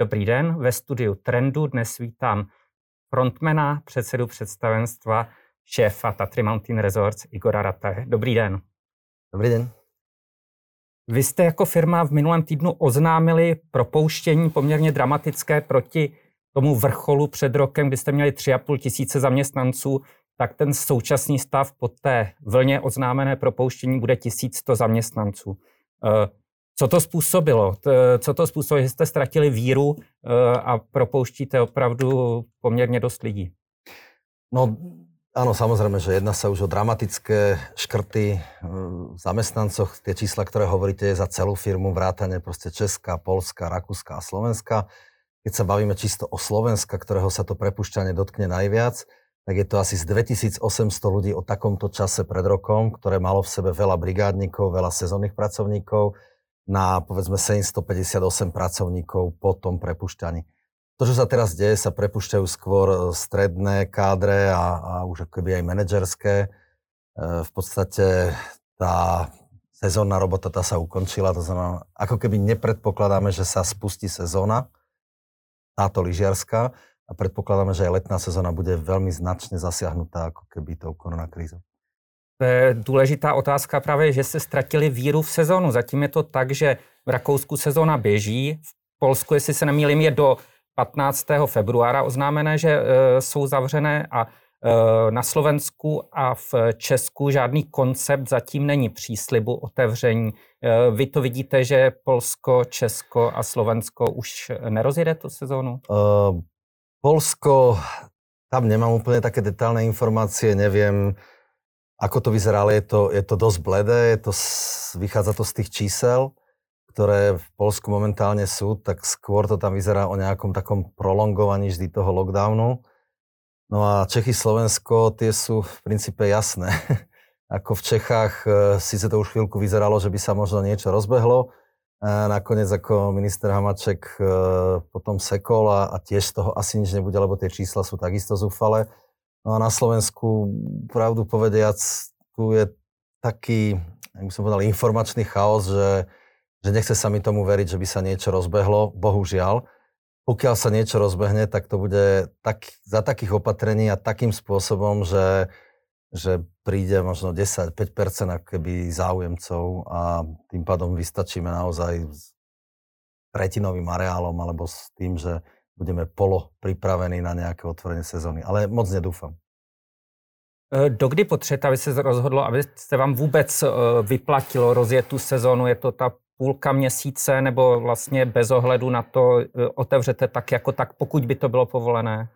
Dobrý den, ve studiu Trendu dnes vítám frontmana, předsedu představenstva, šéfa Tatry Mountain Resorts Igora Rataje. Dobrý den. Dobrý den. Vy jste jako firma v minulém týdnu oznámili propouštění poměrně dramatické proti tomu vrcholu před rokem, kdy jste měli 3,5 tisíce zaměstnanců, tak ten současný stav po té vlně oznámené propouštění bude 1100 zaměstnanců. Co to způsobilo? Co to způsobilo, že jste ztratili víru eh, a propouštíte opravdu poměrně dost lidí? No, Áno, samozrejme, že jedná sa už o dramatické škrty v zamestnancoch. Tie čísla, ktoré hovoríte, je za celú firmu vrátane proste Česká, Polska, Rakúska a Slovenska. Keď sa bavíme čisto o Slovenska, ktorého sa to prepušťanie dotkne najviac, tak je to asi z 2800 ľudí o takomto čase pred rokom, ktoré malo v sebe veľa brigádnikov, veľa sezónnych pracovníkov, na povedzme 758 pracovníkov po tom prepušťaní. To, čo sa teraz deje, sa prepušťajú skôr e, stredné kádre a, a už akoby aj manažerské. E, v podstate tá sezónna robota tá sa ukončila, to znamená, ako keby nepredpokladáme, že sa spustí sezóna, táto lyžiarská, a predpokladáme, že aj letná sezóna bude veľmi značne zasiahnutá ako keby tou koronakrízou. Je důležitá otázka právě, že se ztratili víru v sezónu. Zatím je to tak, že v Rakousku sezóna běží, v Polsku, jestli se nemýlím, je do 15. februára oznámené, že e, jsou zavřené a e, na Slovensku a v Česku žádný koncept zatím není příslibu otevření. E, vy to vidíte, že Polsko, Česko a Slovensko už nerozjede tu sezónu? Uh, Polsko, tam nemám úplne také detálne informácie, neviem, ako to vyzerá, ale je to, je to dosť bledé, je to, vychádza to z tých čísel ktoré v Polsku momentálne sú, tak skôr to tam vyzerá o nejakom takom prolongovaní vždy toho lockdownu. No a Čechy, Slovensko, tie sú v princípe jasné. Ako v Čechách, e, síce to už chvíľku vyzeralo, že by sa možno niečo rozbehlo, a nakoniec ako minister Hamaček e, potom sekol a, a tiež z toho asi nič nebude, lebo tie čísla sú takisto zúfale. No a na Slovensku, pravdu povediac, tu je taký, jak by som povedal, informačný chaos, že že nechce sa mi tomu veriť, že by sa niečo rozbehlo, bohužiaľ. Pokiaľ sa niečo rozbehne, tak to bude tak, za takých opatrení a takým spôsobom, že, že príde možno 10-5% keby záujemcov a tým pádom vystačíme naozaj s tretinovým areálom alebo s tým, že budeme polo pripravení na nejaké otvorenie sezóny. Ale moc nedúfam. E, dokdy potřebujete, aby se rozhodlo, aby se vám vůbec e, vyplatilo rozjet tu sezónu? Je to ta půlka měsíce nebo vlastně bez ohledu na to e, otevřete tak jako tak, pokud by to bylo povolené?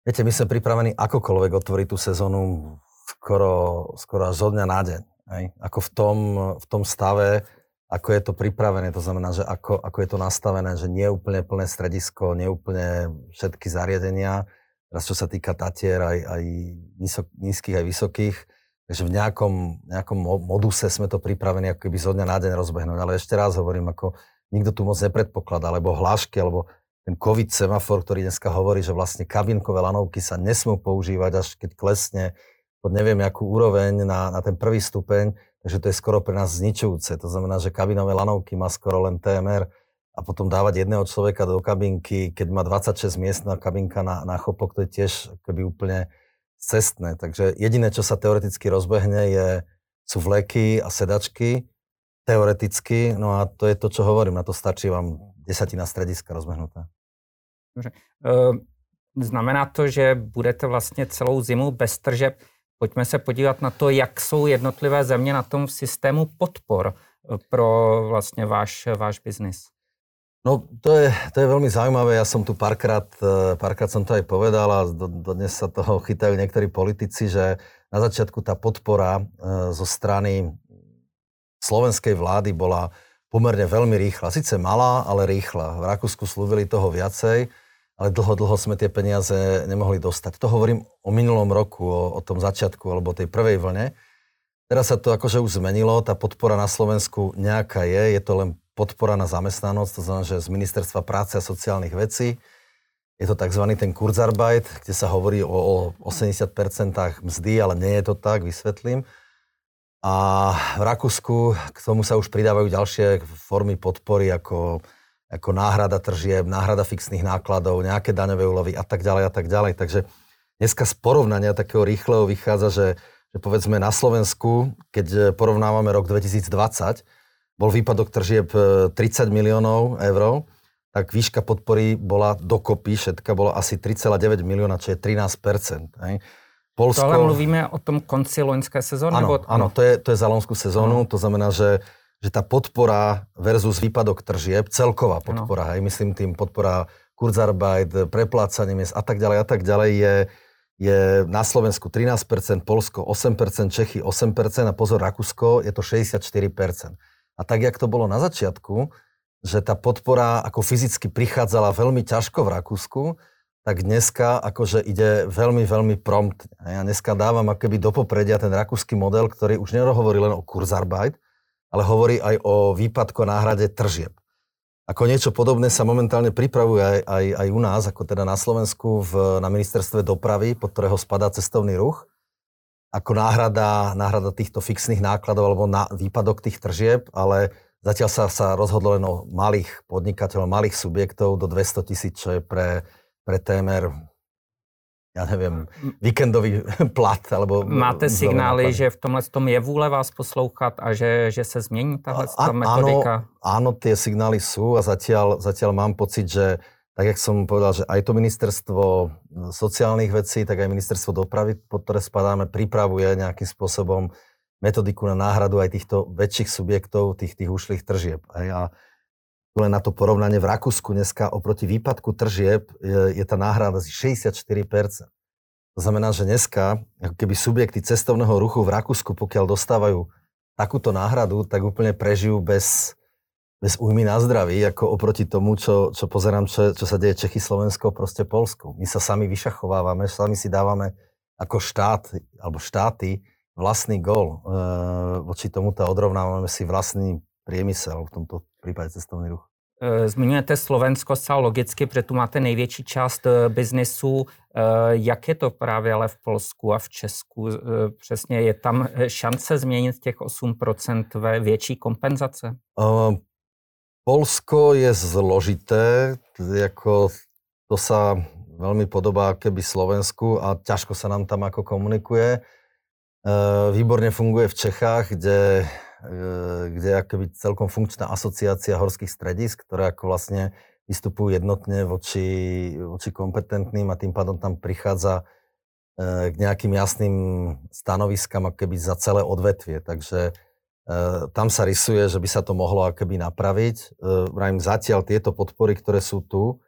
Viete, my sme pripravení akokoľvek otvoriť tú sezónu skoro, skoro až zo dňa na deň. Hej? Ako v tom, v tom stave, ako je to pripravené, to znamená, že ako, ako je to nastavené, že nie je úplne plné stredisko, nie úplne všetky zariadenia, teraz čo sa týka Tatier, aj, aj nízkych, aj vysokých, Takže v nejakom, nejakom moduse sme to pripravení ako keby zo dňa na deň rozbehnúť. Ale ešte raz hovorím, ako nikto tu moc nepredpokladá, alebo hlášky, alebo ten COVID semafor, ktorý dneska hovorí, že vlastne kabinkové lanovky sa nesmú používať, až keď klesne pod neviem akú úroveň na, na ten prvý stupeň, takže to je skoro pre nás zničujúce. To znamená, že kabinové lanovky má skoro len TMR a potom dávať jedného človeka do kabinky, keď má 26 miestna kabinka na, na chopok, to je tiež keby úplne cestné. Takže jediné, čo sa teoreticky rozbehne, je, sú vleky a sedačky, teoreticky, no a to je to, čo hovorím, na to stačí vám desatina strediska rozbehnutá. Dobře. Ehm, znamená to, že budete vlastně celou zimu bez tržeb. Pojďme se podívat na to, jak jsou jednotlivé země na tom systému podpor eh, pro vlastně váš, váš biznis. No to je, to je veľmi zaujímavé. Ja som tu párkrát, e, párkrát som to aj povedal a dodnes sa toho chytajú niektorí politici, že na začiatku tá podpora e, zo strany slovenskej vlády bola pomerne veľmi rýchla. Sice malá, ale rýchla. V Rakúsku slúbili toho viacej, ale dlho, dlho sme tie peniaze nemohli dostať. To hovorím o minulom roku, o, o tom začiatku alebo tej prvej vlne. Teraz sa to akože už zmenilo, tá podpora na Slovensku nejaká je, je to len podpora na zamestnanosť, to znamená, že z Ministerstva práce a sociálnych vecí je to tzv. ten Kurzarbeit, kde sa hovorí o, o 80% mzdy, ale nie je to tak, vysvetlím. A v Rakúsku k tomu sa už pridávajú ďalšie formy podpory, ako ako náhrada tržieb, náhrada fixných nákladov, nejaké daňové úlovy a tak ďalej a tak ďalej. Takže dneska z porovnania takého rýchleho vychádza, že, že povedzme na Slovensku, keď porovnávame rok 2020, bol výpadok tržieb 30 e, miliónov eur, tak výška podpory bola dokopy, všetka bola asi 3,9 milióna, čo je 13 hej. Polsko... To ale mluvíme o tom konci loňské sezóny? Áno, nebo... áno to, je, to je za loňskú sezónu, to znamená, že že tá podpora versus výpadok tržieb, celková podpora, no. hej, myslím tým podpora Kurzarbeit, preplácanie miest a tak ďalej a tak ďalej je, je na Slovensku 13%, Polsko 8%, Čechy 8% a pozor, Rakúsko je to 64%. A tak, jak to bolo na začiatku, že tá podpora ako fyzicky prichádzala veľmi ťažko v Rakúsku, tak dneska akože ide veľmi, veľmi prompt. Ja dneska dávam akoby do popredia ten rakúsky model, ktorý už nehovorí len o Kurzarbeit, ale hovorí aj o výpadku náhrade tržieb. Ako niečo podobné sa momentálne pripravuje aj, aj, aj u nás, ako teda na Slovensku v, na ministerstve dopravy, pod ktorého spadá cestovný ruch, ako náhrada, náhrada týchto fixných nákladov alebo na výpadok tých tržieb, ale zatiaľ sa, sa rozhodlo len o malých podnikateľov, malých subjektov do 200 tisíc, čo je pre, pre témer ja neviem, víkendový plat. Alebo Máte signály, že v tomhle tom je vůle vás poslouchat a že, že se změní tahle a, metodika? Áno, áno, tie signály sú a zatiaľ, zatiaľ mám pocit, že tak, jak som povedal, že aj to ministerstvo sociálnych vecí, tak aj ministerstvo dopravy, pod ktoré spadáme, pripravuje nejakým spôsobom metodiku na náhradu aj týchto väčších subjektov, tých, tých ušlých tržieb. A len na to porovnanie v Rakúsku dneska oproti výpadku tržieb je, je tá náhrada asi 64%. To znamená, že dneska, ako keby subjekty cestovného ruchu v Rakúsku, pokiaľ dostávajú takúto náhradu, tak úplne prežijú bez, bez újmy na zdraví, ako oproti tomu, čo, čo pozerám, čo, čo sa deje Čechy, Slovensko, proste Polsku. My sa sami vyšachovávame, sami si dávame ako štát, alebo štáty vlastný gol e, voči tomuto odrovnávame si vlastný priemysel v tomto prípade cestovný ruch. E, zmiňujete Slovensko zcela logicky, protože tu máte největší část e, biznesu. E, jak je to právě ale v Polsku a v Česku? Přesně je tam šance změnit těch 8% ve větší kompenzace? Polsko je zložité, jako to sa veľmi podobá keby Slovensku a ťažko sa nám tam ako komunikuje. Výborne funguje v Čechách, kde kde je akoby celkom funkčná asociácia horských stredisk, ktoré ako vlastne vystupujú jednotne voči, voči kompetentným a tým pádom tam prichádza e, k nejakým jasným stanoviskám akoby za celé odvetvie. Takže e, tam sa rysuje, že by sa to mohlo akoby napraviť. Vrajím, zatiaľ tieto podpory, ktoré sú tu,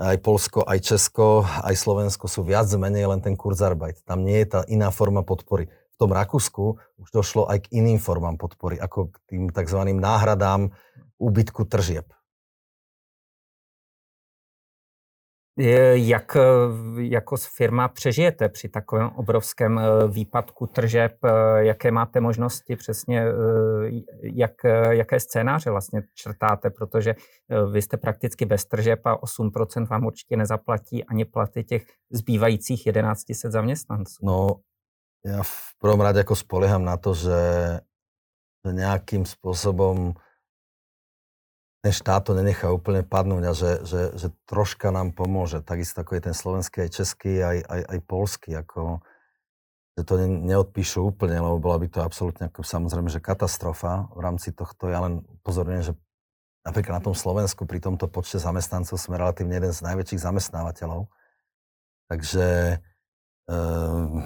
aj Polsko, aj Česko, aj Slovensko sú viac menej len ten kurzarbeit. Tam nie je tá iná forma podpory tom Rakúsku už došlo aj k iným formám podpory, ako k tým tzv. náhradám úbytku tržieb. Jak jako firma přežijete při takovém obrovském e, výpadku tržeb? E, jaké máte možnosti přesně, e, jak, jaké scénáře vlastně črtáte? Protože vy jste prakticky bez tržeb a 8% vám určitě nezaplatí ani platy těch zbývajících 1100 zaměstnanců. No, ja v prvom rade ako spolieham na to, že, nejakým spôsobom ten štát to nenechá úplne padnúť a že, že, že troška nám pomôže. Takisto ako je ten slovenský, aj český, aj, aj, aj polský. Ako, že to ne, neodpíšu úplne, lebo bola by to absolútne ako, samozrejme, že katastrofa v rámci tohto. Ja len pozorňujem, že napríklad na tom Slovensku pri tomto počte zamestnancov sme relatívne jeden z najväčších zamestnávateľov. Takže um,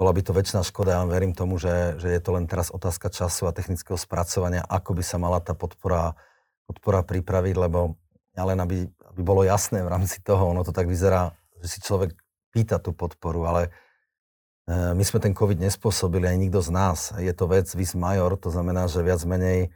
bola by to väčšiná škoda, ja verím tomu, že, že je to len teraz otázka času a technického spracovania, ako by sa mala tá podpora, podpora pripraviť, lebo ja len aby, aby bolo jasné v rámci toho, ono to tak vyzerá, že si človek pýta tú podporu, ale e, my sme ten COVID nespôsobili, aj nikto z nás. Je to vec vis major, to znamená, že viac menej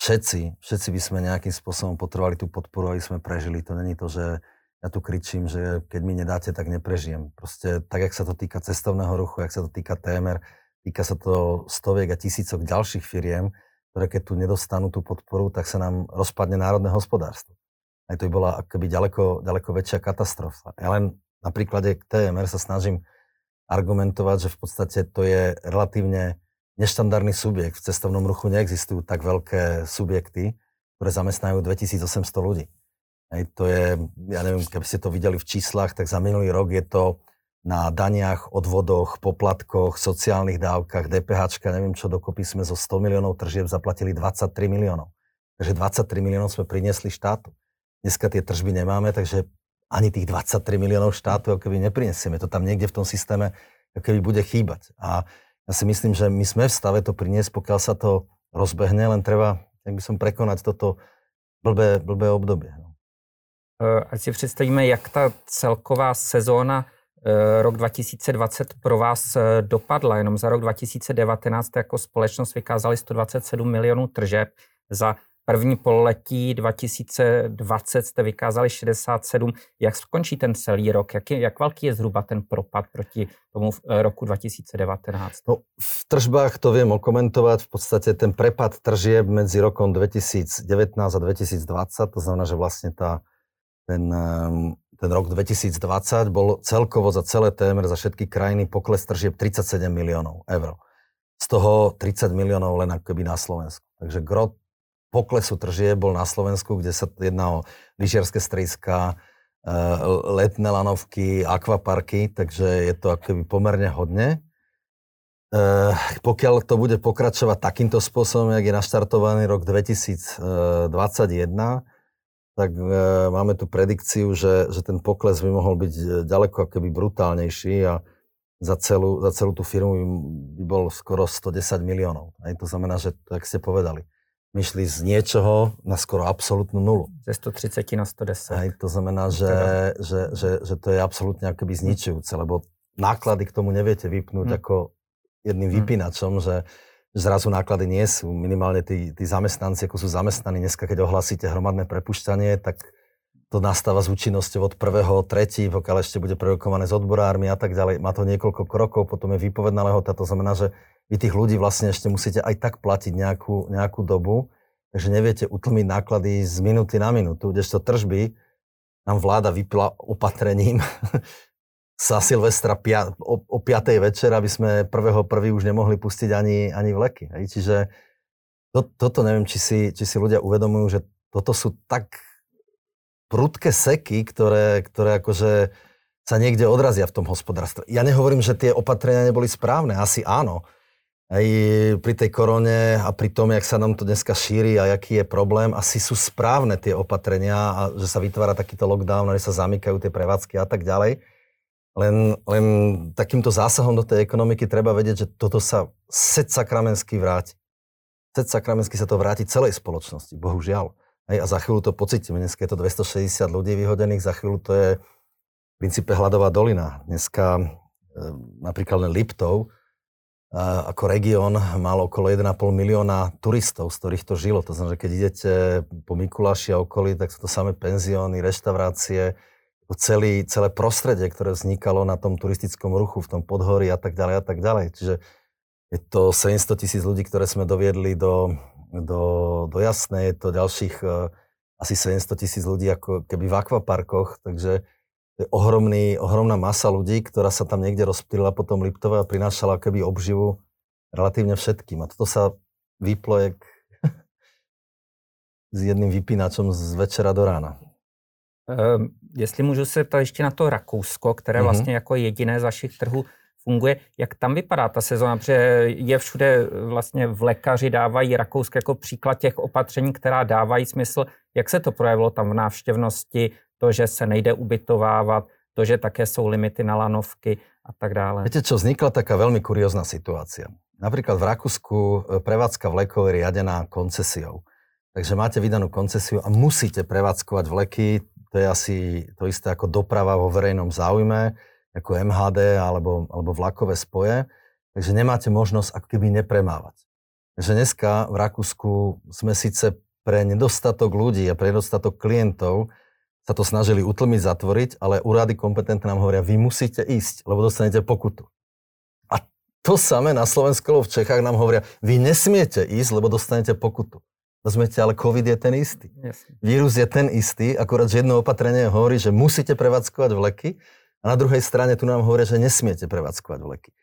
všetci, všetci by sme nejakým spôsobom potrebovali tú podporu, aby sme prežili. To není to, že ja tu kričím, že keď mi nedáte, tak neprežijem. Proste tak, jak sa to týka cestovného ruchu, jak sa to týka témer, týka sa to stoviek a tisícok ďalších firiem, ktoré keď tu nedostanú tú podporu, tak sa nám rozpadne národné hospodárstvo. Aj to by bola akoby ďaleko, ďaleko väčšia katastrofa. Ja len na príklade TMR sa snažím argumentovať, že v podstate to je relatívne neštandardný subjekt. V cestovnom ruchu neexistujú tak veľké subjekty, ktoré zamestnajú 2800 ľudí. Hej, to je, ja neviem, keby ste to videli v číslach, tak za minulý rok je to na daniach, odvodoch, poplatkoch, sociálnych dávkach, DPH, neviem čo, dokopy sme zo 100 miliónov tržieb zaplatili 23 miliónov. Takže 23 miliónov sme priniesli štátu. Dneska tie tržby nemáme, takže ani tých 23 miliónov štátu keby neprinesieme. To tam niekde v tom systéme ako keby bude chýbať. A ja si myslím, že my sme v stave to priniesť, pokiaľ sa to rozbehne, len treba, jak by som prekonať toto blbé, blbé obdobie. No. E, ať si představíme, jak ta celková sezóna e, rok 2020 pro vás e, dopadla. Jenom za rok 2019 jako společnost vykázali 127 milionů tržeb. Za první pololetí 2020 jste vykázali 67. Jak skončí ten celý rok? Jak, je, jak velký je zhruba ten propad proti tomu roku 2019? No, v tržbách to viem okomentovať. V podstate ten prepad tržieb medzi rokom 2019 a 2020, to znamená, že vlastne tá, ten, ehm, ten rok 2020 bol celkovo za celé témer, za všetky krajiny pokles tržieb 37 miliónov eur. Z toho 30 miliónov len akoby na Slovensku. Takže gro poklesu tržie bol na Slovensku, kde sa jedná o lyžiarske strediska, e, letné lanovky, akvaparky, takže je to akoby pomerne hodne. E, pokiaľ to bude pokračovať takýmto spôsobom, jak je naštartovaný rok 2021, tak e, máme tu predikciu, že, že ten pokles by mohol byť ďaleko akoby brutálnejší a za celú, za celú tú firmu by bol skoro 110 miliónov. Aj to znamená, že, tak ste povedali, my šli z niečoho na skoro absolútnu nulu. Ze 130 na 110. Hej, to znamená, že, teda. že, že, že to je absolútne akoby zničujúce, lebo náklady k tomu neviete vypnúť hmm. ako jedným hm. vypínačom, že zrazu náklady nie sú. Minimálne tí, tí zamestnanci, ako sú zamestnaní dneska, keď ohlasíte hromadné prepušťanie, tak to nastáva s účinnosťou od prvého, tretí, pokiaľ ešte bude prerokované s odborármi a tak ďalej. Má to niekoľko krokov, potom je výpovedná lehota, to znamená, že vy tých ľudí vlastne ešte musíte aj tak platiť nejakú, nejakú dobu, takže neviete utlmiť náklady z minúty na minútu, kdežto tržby nám vláda vypila opatrením sa Silvestra pia, o, o 5. večer, aby sme prvého prvý už nemohli pustiť ani, ani vleky. Hej. Čiže to, toto neviem, či si, či si ľudia uvedomujú, že toto sú tak prudké seky, ktoré, ktoré akože sa niekde odrazia v tom hospodárstve. Ja nehovorím, že tie opatrenia neboli správne, asi áno aj pri tej korone a pri tom, jak sa nám to dneska šíri a aký je problém, asi sú správne tie opatrenia a že sa vytvára takýto lockdown, že sa zamykajú tie prevádzky a tak ďalej. Len, len takýmto zásahom do tej ekonomiky treba vedieť, že toto sa set sakramensky vráti. Set sakramensky sa to vráti celej spoločnosti, bohužiaľ. Hej, a za chvíľu to pocítime. Dneska je to 260 ľudí vyhodených, za chvíľu to je v princípe hladová dolina. Dneska e, napríklad len Liptov, ako región mal okolo 1,5 milióna turistov, z ktorých to žilo. To znamená, že keď idete po Mikuláši a okolí, tak sú to samé penzióny, reštaurácie, celý, celé prostredie, ktoré vznikalo na tom turistickom ruchu, v tom podhorí a tak ďalej a tak ďalej. Čiže je to 700 tisíc ľudí, ktoré sme doviedli do, do, do Jasnej, je to ďalších uh, asi 700 tisíc ľudí ako keby v akvaparkoch, takže to je ohromný, ohromná masa ľudí, ktorá sa tam niekde rozptýlila potom Liptove a prinášala keby obživu relatívne všetkým. A toto sa vyplo jak s jedným vypínačom z večera do rána. Um, jestli můžu se ptát ještě na to Rakousko, které mm-hmm. vlastně jako jediné z vašich trhů funguje. Jak tam vypadá ta sezóna? Protože je všude vlastně v lékaři dávají Rakousko jako příklad těch opatření, která dávají smysl. Jak se to projevilo tam v návštěvnosti, to, že se nejde ubytovávat, to, že také jsou limity na lanovky a tak dále. Viete čo, vznikla taká veľmi kuriózna situácia. Napríklad v Rakúsku e, prevádzka vlekov je riadená koncesiou. Takže máte vydanú koncesiu a musíte prevádzkovať vleky, to je asi to isté ako doprava vo verejnom záujme, ako MHD alebo, alebo vlakové spoje. Takže nemáte možnosť ako keby nepremávať. Takže dneska v Rakúsku sme síce pre nedostatok ľudí a pre nedostatok klientov sa to snažili utlmiť, zatvoriť, ale úrady kompetentné nám hovoria, vy musíte ísť, lebo dostanete pokutu. A to samé na Slovensku, v Čechách nám hovoria, vy nesmiete ísť, lebo dostanete pokutu. Rozumiete, ale COVID je ten istý. Yes. Vírus je ten istý, akurát, že jedno opatrenie hovorí, že musíte prevádzkovať vleky a na druhej strane tu nám hovoria, že nesmiete prevádzkovať vleky.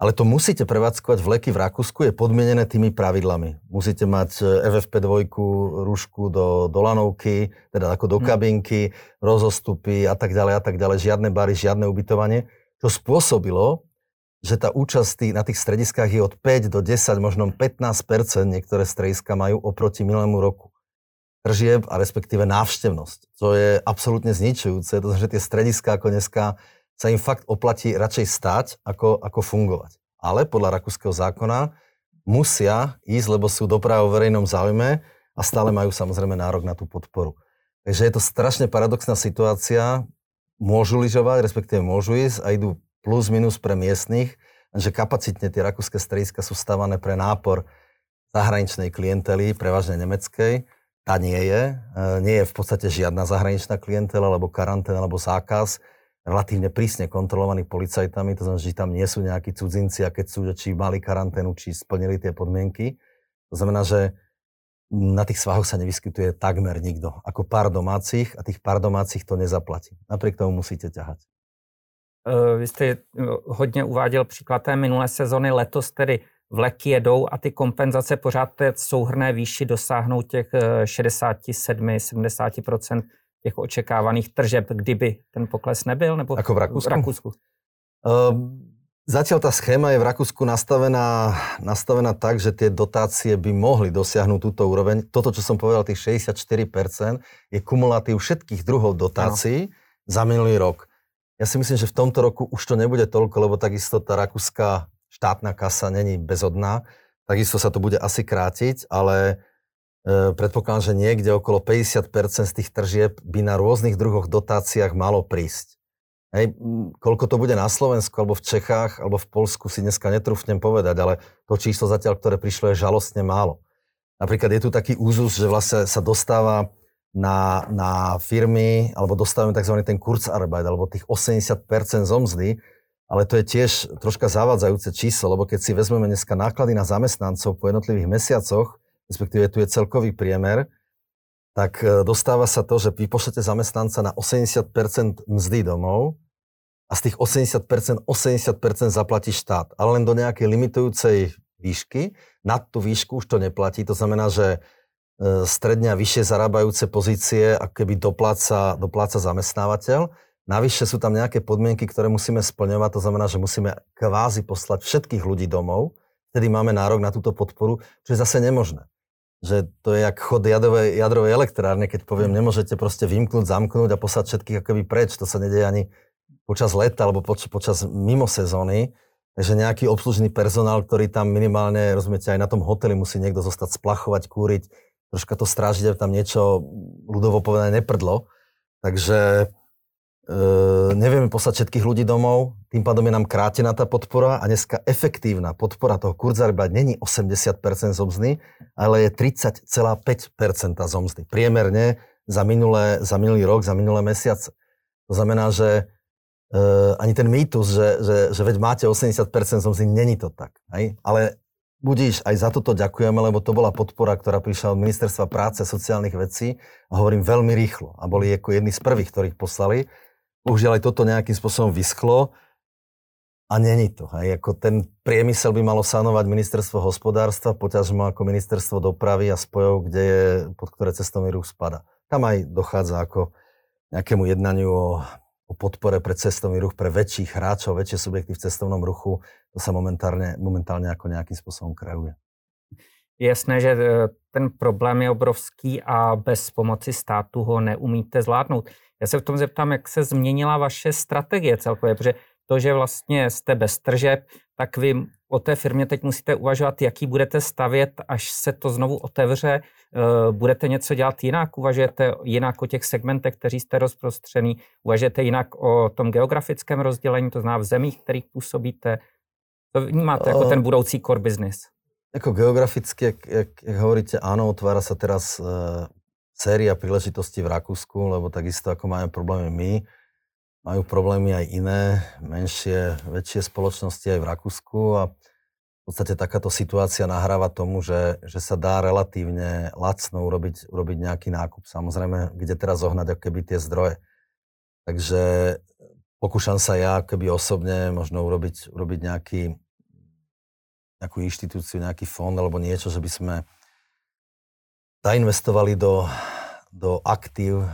ale to musíte prevádzkovať vleky v Rakúsku, je podmienené tými pravidlami. Musíte mať e, FFP2, rúšku do, do lanovky, teda ako do hm. kabinky, rozostupy a tak ďalej a tak ďalej, žiadne bary, žiadne ubytovanie, čo spôsobilo, že tá účasť na tých strediskách je od 5 do 10, možno 15 niektoré strediska majú oproti milému roku tržieb a respektíve návštevnosť. To je absolútne zničujúce. Že tie strediska ako dneska sa im fakt oplatí radšej stať, ako, ako fungovať. Ale podľa rakúskeho zákona musia ísť, lebo sú doprava o verejnom záujme a stále majú samozrejme nárok na tú podporu. Takže je to strašne paradoxná situácia. Môžu lyžovať, respektíve môžu ísť a idú plus minus pre miestnych, že kapacitne tie rakúske strediska sú stavané pre nápor zahraničnej klientely, prevažne nemeckej. Tá nie je. E, nie je v podstate žiadna zahraničná klientela, alebo karanténa, alebo zákaz relatívne prísne kontrolovaní policajtami, to znamená, že tam nie sú nejakí cudzinci a keď sú, či mali karanténu, či splnili tie podmienky. To znamená, že na tých svahoch sa nevyskytuje takmer nikto. Ako pár domácich a tých pár domácich to nezaplatí. Napriek tomu musíte ťahať. E, vy jste e, hodně uváděl příklad té minulé sezony, letos tedy vleky jedou a ty kompenzace pořád té souhrné výši dosáhnou těch 67-70 těch očekávaných tržeb, kdyby ten pokles nebyl? Nebo Ako v Rakúsku? V Rakúsku. Uh, zatiaľ tá schéma je v Rakúsku nastavená, nastavená tak, že tie dotácie by mohli dosiahnuť túto úroveň. Toto, čo som povedal, tých 64%, je kumulátív všetkých druhov dotácií ano. za minulý rok. Ja si myslím, že v tomto roku už to nebude toľko, lebo takisto tá rakúska štátna kasa není bezodná. Takisto sa to bude asi krátiť, ale E, predpokladám, že niekde okolo 50% z tých tržieb by na rôznych druhoch dotáciách malo prísť. Hej, koľko to bude na Slovensku, alebo v Čechách, alebo v Polsku si dneska netrúfnem povedať, ale to číslo zatiaľ, ktoré prišlo, je žalostne málo. Napríklad je tu taký úzus, že vlastne sa dostáva na, na firmy, alebo dostávame tzv. ten Kurzarbeit, alebo tých 80% zo ale to je tiež troška zavádzajúce číslo, lebo keď si vezmeme dneska náklady na zamestnancov po jednotlivých mesiacoch, respektíve tu je celkový priemer, tak e, dostáva sa to, že vy pošlete zamestnanca na 80% mzdy domov a z tých 80% 80% zaplatí štát, ale len do nejakej limitujúcej výšky. Nad tú výšku už to neplatí, to znamená, že stredne a vyššie zarábajúce pozície, ako keby dopláca, dopláca zamestnávateľ. Navyše sú tam nejaké podmienky, ktoré musíme splňovať, to znamená, že musíme kvázi poslať všetkých ľudí domov, vtedy máme nárok na túto podporu, čo je zase nemožné že to je jak chod jadrovej, jadrovej elektrárne, keď poviem, mm. nemôžete proste vymknúť, zamknúť a poslať všetkých akoby preč. To sa nedieje ani počas leta alebo poč, počas mimo sezóny. Takže nejaký obslužný personál, ktorý tam minimálne, rozumiete, aj na tom hoteli musí niekto zostať splachovať, kúriť, troška to strážiť, aby tam niečo ľudovo povedané neprdlo. Takže Uh, nevieme poslať všetkých ľudí domov, tým pádom je nám krátená tá podpora a dneska efektívna podpora toho kurzarbeit není 80% zo mzdy, ale je 30,5% zo mzdy. Priemerne za, minulé, za minulý rok, za minulé mesiace. To znamená, že uh, ani ten mýtus, že, že, že veď máte 80% zo mzdy, není to tak. Hej? Ale budíš, aj za toto ďakujeme, lebo to bola podpora, ktorá prišla od Ministerstva práce a sociálnych vecí a hovorím veľmi rýchlo. A boli ako jedni z prvých, ktorých poslali bohužiaľ aj toto nejakým spôsobom vyschlo a není to. Hej. Ako ten priemysel by malo sanovať ministerstvo hospodárstva, poťažmo ako ministerstvo dopravy a spojov, kde je, pod ktoré cestovný ruch spada. Tam aj dochádza ako nejakému jednaniu o, o podpore pre cestovný ruch pre väčších hráčov, väčšie subjekty v cestovnom ruchu. To sa momentálne, momentálne ako nejakým spôsobom kreuje. Je jasné, že e, ten problém je obrovský a bez pomoci státu ho neumíte zvládnout. Já se v tom zeptám, jak se změnila vaše strategie celkově, protože to, že vlastně jste bez tržeb, tak vy o té firmě teď musíte uvažovat, jaký budete stavět, až se to znovu otevře. Eh, budete něco dělat jinak? Uvažujete jinak o těch segmentech, kteří jste rozprostřený? Uvažujete jinak o tom geografickém rozdělení, to znamená v zemích, kterých působíte? To vnímáte jako ten budoucí core business? Ako geograficky, jak, jak, jak hovoríte, áno, otvára sa teraz uh, séria príležitostí v Rakúsku, lebo takisto ako máme problémy my, majú problémy aj iné, menšie, väčšie spoločnosti aj v Rakúsku a v podstate takáto situácia nahráva tomu, že, že sa dá relatívne lacno urobiť, urobiť nejaký nákup. Samozrejme, kde teraz zohnať ako keby tie zdroje. Takže pokúšam sa ja keby osobne možno urobiť, urobiť nejaký nejakú inštitúciu, nejaký fond alebo niečo, že by sme zainvestovali do, do aktív,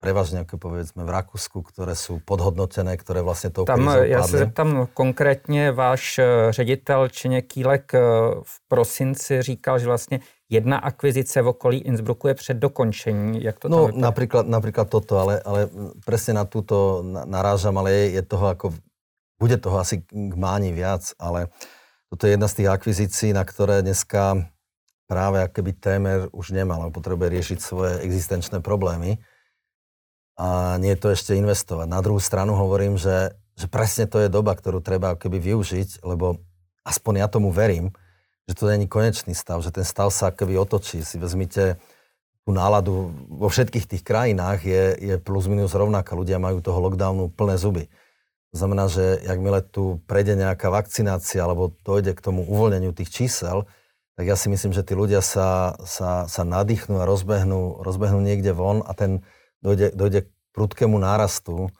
prevažne ako povedzme v Rakúsku, ktoré sú podhodnotené, ktoré vlastne tou Tam, já se zeptám konkrétně, váš eh, ředitel Čeně Kýlek eh, v prosinci říkal, že vlastně jedna akvizice v okolí Innsbrucku je před dokončení. Jak to no, tam napríklad, napríklad toto, ale, ale presne na túto narážam, ale je, je toho ako, bude toho asi k máni viac, ale toto je jedna z tých akvizícií, na ktoré dneska práve akoby témer už nemá, ale potrebuje riešiť svoje existenčné problémy a nie je to ešte investovať. Na druhú stranu hovorím, že, že presne to je doba, ktorú treba keby využiť, lebo aspoň ja tomu verím, že to není konečný stav, že ten stav sa keby otočí. Si vezmite tú náladu vo všetkých tých krajinách je, je plus minus rovnaká. Ľudia majú toho lockdownu plné zuby. To znamená, že jakmile tu prejde nejaká vakcinácia alebo dojde k tomu uvoľneniu tých čísel, tak ja si myslím, že tí ľudia sa, sa, sa nadýchnú a rozbehnú, rozbehnú niekde von a ten dojde, dojde k prudkému nárastu e,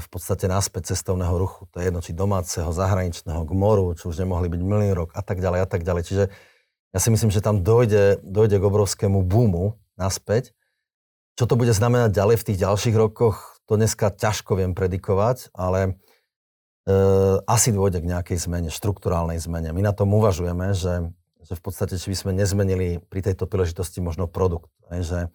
v podstate náspäť cestovného ruchu. To je jedno, či domáceho, zahraničného, k moru, čo už nemohli byť milný rok a tak ďalej a tak ďalej. Čiže ja si myslím, že tam dojde, dojde k obrovskému boomu naspäť. Čo to bude znamenať ďalej v tých ďalších rokoch, to dneska ťažko viem predikovať, ale e, asi dôjde k nejakej zmene, štruktúrálnej zmene. My na tom uvažujeme, že že v podstate, či by sme nezmenili pri tejto príležitosti možno produkt. že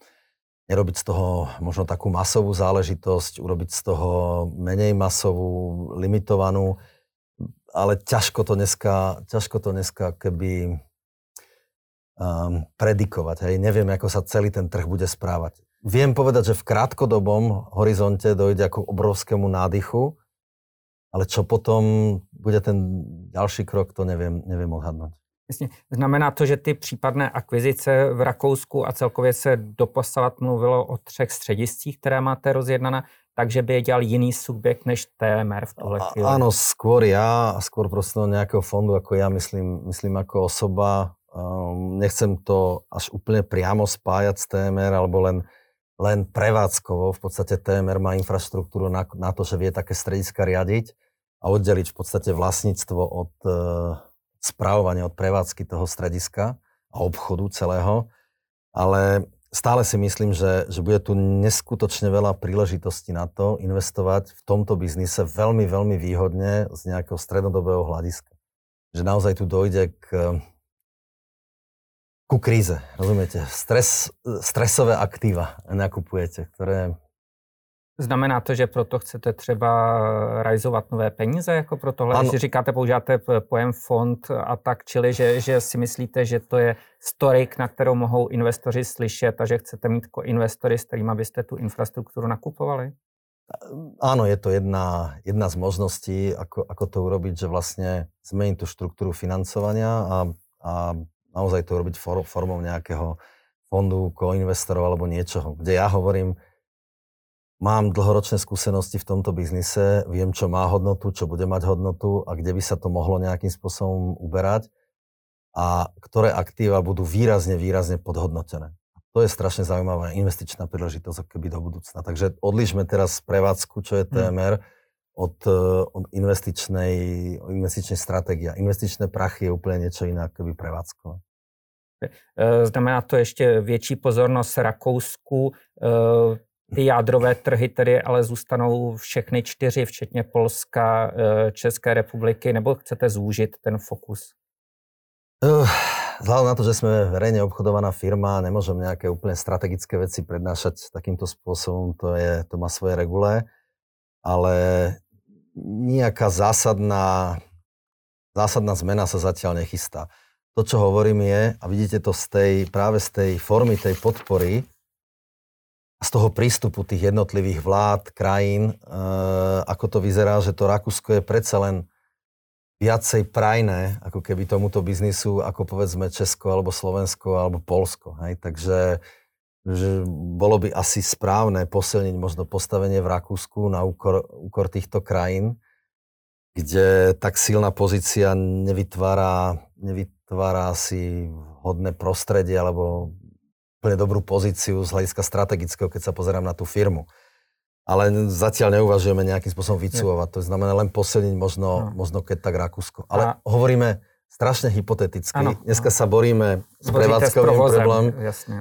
nerobiť z toho možno takú masovú záležitosť, urobiť z toho menej masovú, limitovanú, ale ťažko to dneska, ťažko to dneska keby um, predikovať. Hej. Neviem, ako sa celý ten trh bude správať. Viem povedať, že v krátkodobom horizonte dojde ako obrovskému nádychu, ale čo potom bude ten ďalší krok, to neviem, neviem odhadnúť. Jasně. Znamená to, že ty případné akvizice v Rakousku a celkově se doposavat mluvilo o třech střediscích, které máte rozjednané, takže by je dělal jiný subjekt než TMR v tuhle chvíli. Áno, skôr ja, skôr proste nejakého fondu ako ja, myslím, myslím ako osoba. Um, nechcem to až úplne priamo spájať s TMR, alebo len, len prevádzkovo. V podstate TMR má infraštruktúru na, na to, že vie také strediska riadiť a oddeliť v podstate vlastníctvo od, uh, správovania, od prevádzky toho strediska a obchodu celého, ale stále si myslím, že, že bude tu neskutočne veľa príležitostí na to investovať v tomto biznise veľmi, veľmi výhodne z nejakého strednodobého hľadiska. Že naozaj tu dojde k, ku kríze, rozumiete? Stres, stresové aktíva nakupujete, ktoré Znamená to, že proto chcete třeba realizovat nové peníze, jako pro tohle, ano. když říkáte, používáte pojem fond a tak, čili že, že si myslíte, že to je storik, na kterou mohou investoři slyšet a že chcete mít jako investory, s kterými byste tu infrastrukturu nakupovali? Áno, je to jedna, jedna z možností, ako, ako to urobiť, že vlastne zmeniť tú štruktúru financovania a, a naozaj to urobiť for, formou nejakého fondu, koinvestorov alebo niečoho, kde ja hovorím, Mám dlhoročné skúsenosti v tomto biznise, viem, čo má hodnotu, čo bude mať hodnotu a kde by sa to mohlo nejakým spôsobom uberať a ktoré aktíva budú výrazne, výrazne podhodnotené. To je strašne zaujímavá investičná príležitosť keby do budúcna. Takže odlišme teraz prevádzku, čo je TMR, od, od investičnej, investičnej stratégie. Investičné prachy je úplne niečo iné ako prevádzkové. Znamená to ještě větší pozornost Rakousku, ty jádrové trhy tedy ale zůstanou všechny čtyři, včetně Polska, eh, České republiky, nebo chcete zúžit ten fokus? Uh, vzhľadom na to, že sme verejne obchodovaná firma, nemôžem nejaké úplne strategické veci prednášať takýmto spôsobom, to, je, to má svoje regule, ale nejaká zásadná, zásadná zmena sa zatiaľ nechystá. To, čo hovorím je, a vidíte to z tej, práve z tej formy tej podpory, z toho prístupu tých jednotlivých vlád, krajín, e, ako to vyzerá, že to Rakúsko je predsa len viacej prajné, ako keby tomuto biznisu, ako povedzme Česko, alebo Slovensko, alebo Polsko. Hej? Takže že bolo by asi správne posilniť možno postavenie v Rakúsku na úkor, úkor týchto krajín, kde tak silná pozícia nevytvára, nevytvára asi hodné prostredie alebo úplne dobrú pozíciu z hľadiska strategického, keď sa pozerám na tú firmu. Ale zatiaľ neuvažujeme nejakým spôsobom vycúvať. To znamená len posilniť možno, no. možno keď tak Rakúsko. Ale a... hovoríme, strašne hypoteticky. Ano, Dneska ano. sa boríme s prevádzkovým problém.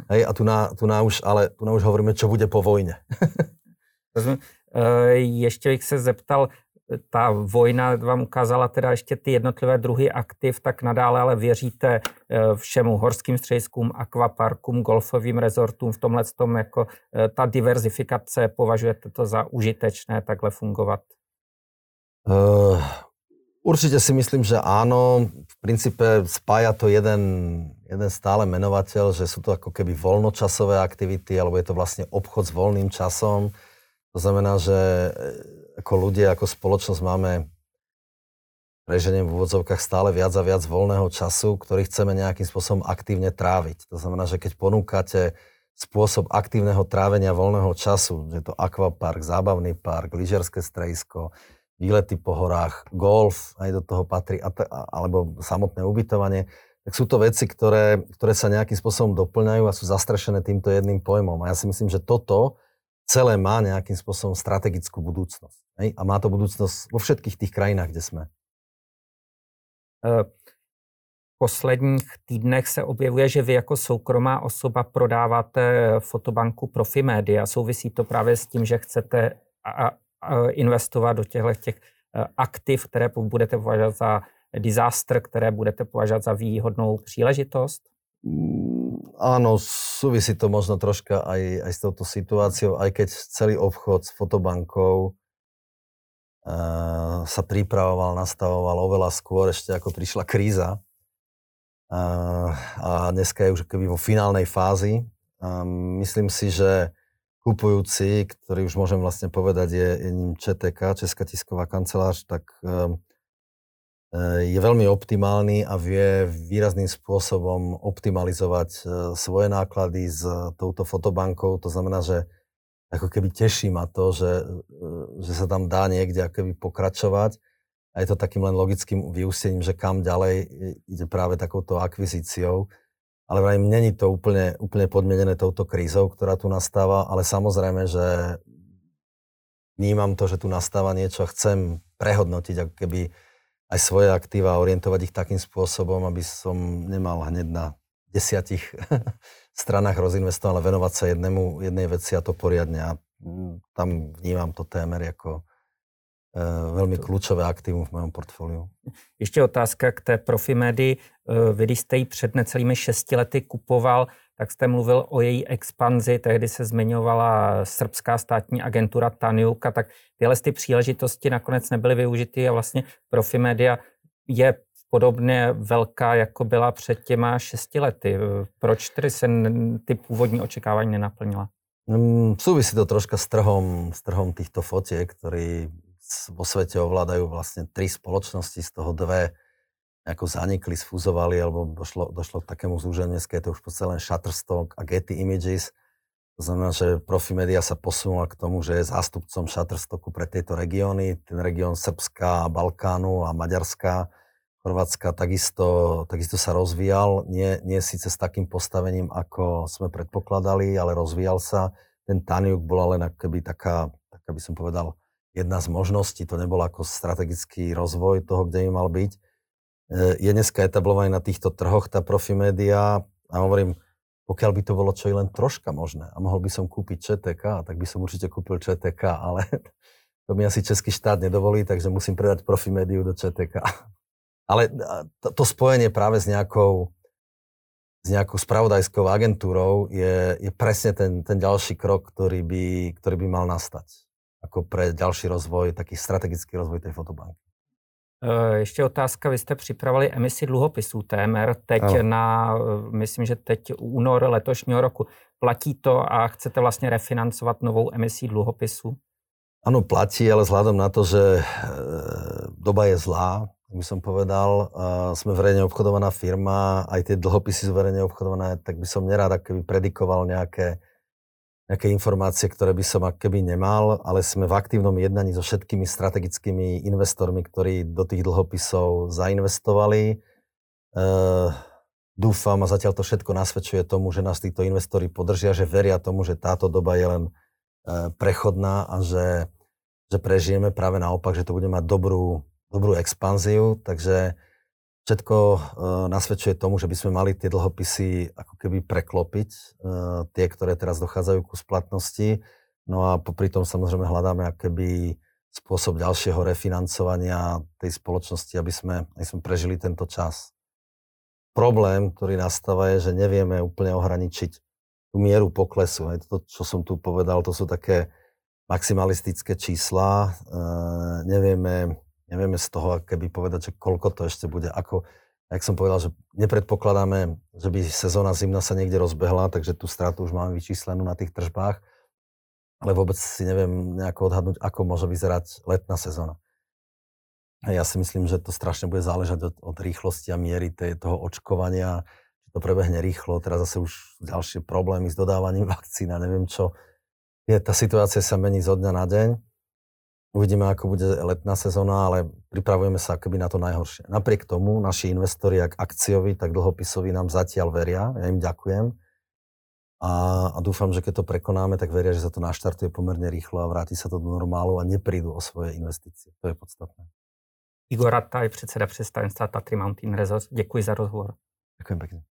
Hej, a tu na, tu na už, ale tu na už hovoríme, čo bude po vojne. Rozumím. E, ještě bych se zeptal, ta vojna vám ukázala teda ještě ty jednotlivé druhy aktiv, tak nadále ale věříte e, všemu horským střediskům, akvaparkům, golfovým rezortům v tomhle tom jako e, ta diverzifikace, považujete to za užitečné takhle fungovat? Uh, určite si myslím, že áno. V princípe spája to jeden, jeden stále menovateľ, že sú to ako keby voľnočasové aktivity, alebo je to vlastne obchod s voľným časom to znamená, že ako ľudia, ako spoločnosť máme preženiem v úvodzovkách stále viac a viac voľného času, ktorý chceme nejakým spôsobom aktívne tráviť. To znamená, že keď ponúkate spôsob aktívneho trávenia voľného času, je to akvapark, zábavný park, lyžerské strejisko, výlety po horách, golf, aj do toho patrí, alebo samotné ubytovanie, tak sú to veci, ktoré, ktoré sa nejakým spôsobom doplňajú a sú zastrešené týmto jedným pojmom. A ja si myslím, že toto celé má nejakým spôsobom strategickú budúcnosť. Hej? A má to budúcnosť vo všetkých tých krajinách, kde sme. E, v posledních týdnech se objevuje, že vy jako soukromá osoba prodáváte fotobanku Profimedia. Souvisí to právě s tím, že chcete investovat do těchto těch e, aktiv, které budete považovat za disaster, které budete považovat za výhodnou příležitost? Mm, áno, súvisí to možno troška aj, aj s touto situáciou, aj keď celý obchod s fotobankou sa pripravoval, nastavoval oveľa skôr, ešte ako prišla kríza. Uh, a dneska je už keby vo finálnej fázi. Uh, myslím si, že kupujúci, ktorý už môžem vlastne povedať, je, ním ČTK, Česká tisková kancelář, tak uh, Eh, je veľmi optimálny a vie výrazným spôsobom optimalizovať eh, svoje náklady s touto fotobankou. To znamená, že ako keby teší ma to, že, že sa tam dá niekde keby pokračovať a je to takým len logickým vyústením, že kam ďalej ide práve takouto akvizíciou. Ale vrajím, není to úplne, úplne podmienené touto krízou, ktorá tu nastáva, ale samozrejme, že vnímam to, že tu nastáva niečo a chcem prehodnotiť ako keby aj svoje aktíva a orientovať ich takým spôsobom, aby som nemal hneď na desiatich stranách rozinvestovať, ale venovať sa jednému, jednej veci a to poriadne. A mm, tam vnímam to témer ako e, veľmi kľúčové aktívum v mojom portfóliu. Ještě otázka k té Profimedii. E, vy, když jste ji před necelými šesti lety kupoval, tak jste mluvil o její expanzi, tehdy se zmiňovala srbská státní agentura Taniuka, tak tyhle ty příležitosti nakonec nebyly využity a vlastně Profimedia je podobně velká, jako byla před těma šesti lety. Proč tedy se ty původní očekávání nenaplnila? Mm, súvisí to troška s trhom, s trhom týchto fotiek, ktorí vo svete ovládajú vlastne tri spoločnosti, z toho dve ako zanikli, sfúzovali, alebo došlo, došlo k takému zúženiu. Dneska je to už v len Shutterstock a Getty Images. To znamená, že Profimedia sa posunula k tomu, že je zástupcom Shutterstocku pre tieto regióny. Ten región Srbska, Balkánu a Maďarska, Chorvátska takisto, takisto sa rozvíjal. Nie, nie síce s takým postavením, ako sme predpokladali, ale rozvíjal sa. Ten Taniuk bola len akoby taká, taká by som povedal, jedna z možností. To nebol ako strategický rozvoj toho, kde by mal byť. E, je dneska etablovaný na týchto trhoch tá profimédia a hovorím, pokiaľ by to bolo čo i len troška možné a mohol by som kúpiť ČTK, tak by som určite kúpil ČTK, ale to mi asi český štát nedovolí, takže musím predať profimédiu do ČTK. Ale to, to spojenie práve s nejakou, s nejakou spravodajskou agentúrou je, je presne ten, ten ďalší krok, ktorý by, ktorý by mal nastať ako pre ďalší rozvoj, taký strategický rozvoj tej fotobanky. Eh, ještě otázka, vy jste připravili emisi dluhopisů TMR teď ano. na, eh, myslím, že teď únor letošního roku. Platí to a chcete vlastně refinancovat novou emisí dluhopisů? Áno, platí, ale vzhľadom na to, že doba je zlá, by som povedal, sme verejne obchodovaná firma, aj tie dlhopisy sú verejne obchodované, tak by som nerád keby predikoval nejaké nejaké informácie, ktoré by som keby nemal, ale sme v aktívnom jednaní so všetkými strategickými investormi, ktorí do tých dlhopisov zainvestovali. E, dúfam a zatiaľ to všetko nasvedčuje tomu, že nás títo investori podržia, že veria tomu, že táto doba je len e, prechodná a že, že prežijeme práve naopak, že to bude mať dobrú, dobrú expanziu. Takže Všetko uh, nasvedčuje tomu, že by sme mali tie dlhopisy ako keby preklopiť, uh, tie, ktoré teraz dochádzajú ku splatnosti. No a popri tom samozrejme hľadáme akéby spôsob ďalšieho refinancovania tej spoločnosti, aby sme, aby sme prežili tento čas. Problém, ktorý nastáva, je, že nevieme úplne ohraničiť tú mieru poklesu. Aj to, čo som tu povedal, to sú také maximalistické čísla. E, nevieme, nevieme z toho keby povedať, že koľko to ešte bude. Ako, jak som povedal, že nepredpokladáme, že by sezóna zimna sa niekde rozbehla, takže tú stratu už máme vyčíslenú na tých tržbách ale vôbec si neviem nejako odhadnúť, ako môže vyzerať letná sezóna. Ja si myslím, že to strašne bude záležať od, od rýchlosti a miery tej, toho očkovania, či to prebehne rýchlo, teraz zase už ďalšie problémy s dodávaním vakcín a neviem čo. Je, tá situácia sa mení zo dňa na deň. Uvidíme, ako bude letná sezóna, ale pripravujeme sa akoby na to najhoršie. Napriek tomu naši investori, ak akcioví, tak dlhopisoví nám zatiaľ veria. Ja im ďakujem a, a dúfam, že keď to prekonáme, tak veria, že sa to naštartuje pomerne rýchlo a vráti sa to do normálu a neprídu o svoje investície. To je podstatné. Igor Rataj, predseda představenstva Tatry Mountain Resort. Děkuji za rozhovor. Ďakujem pekne.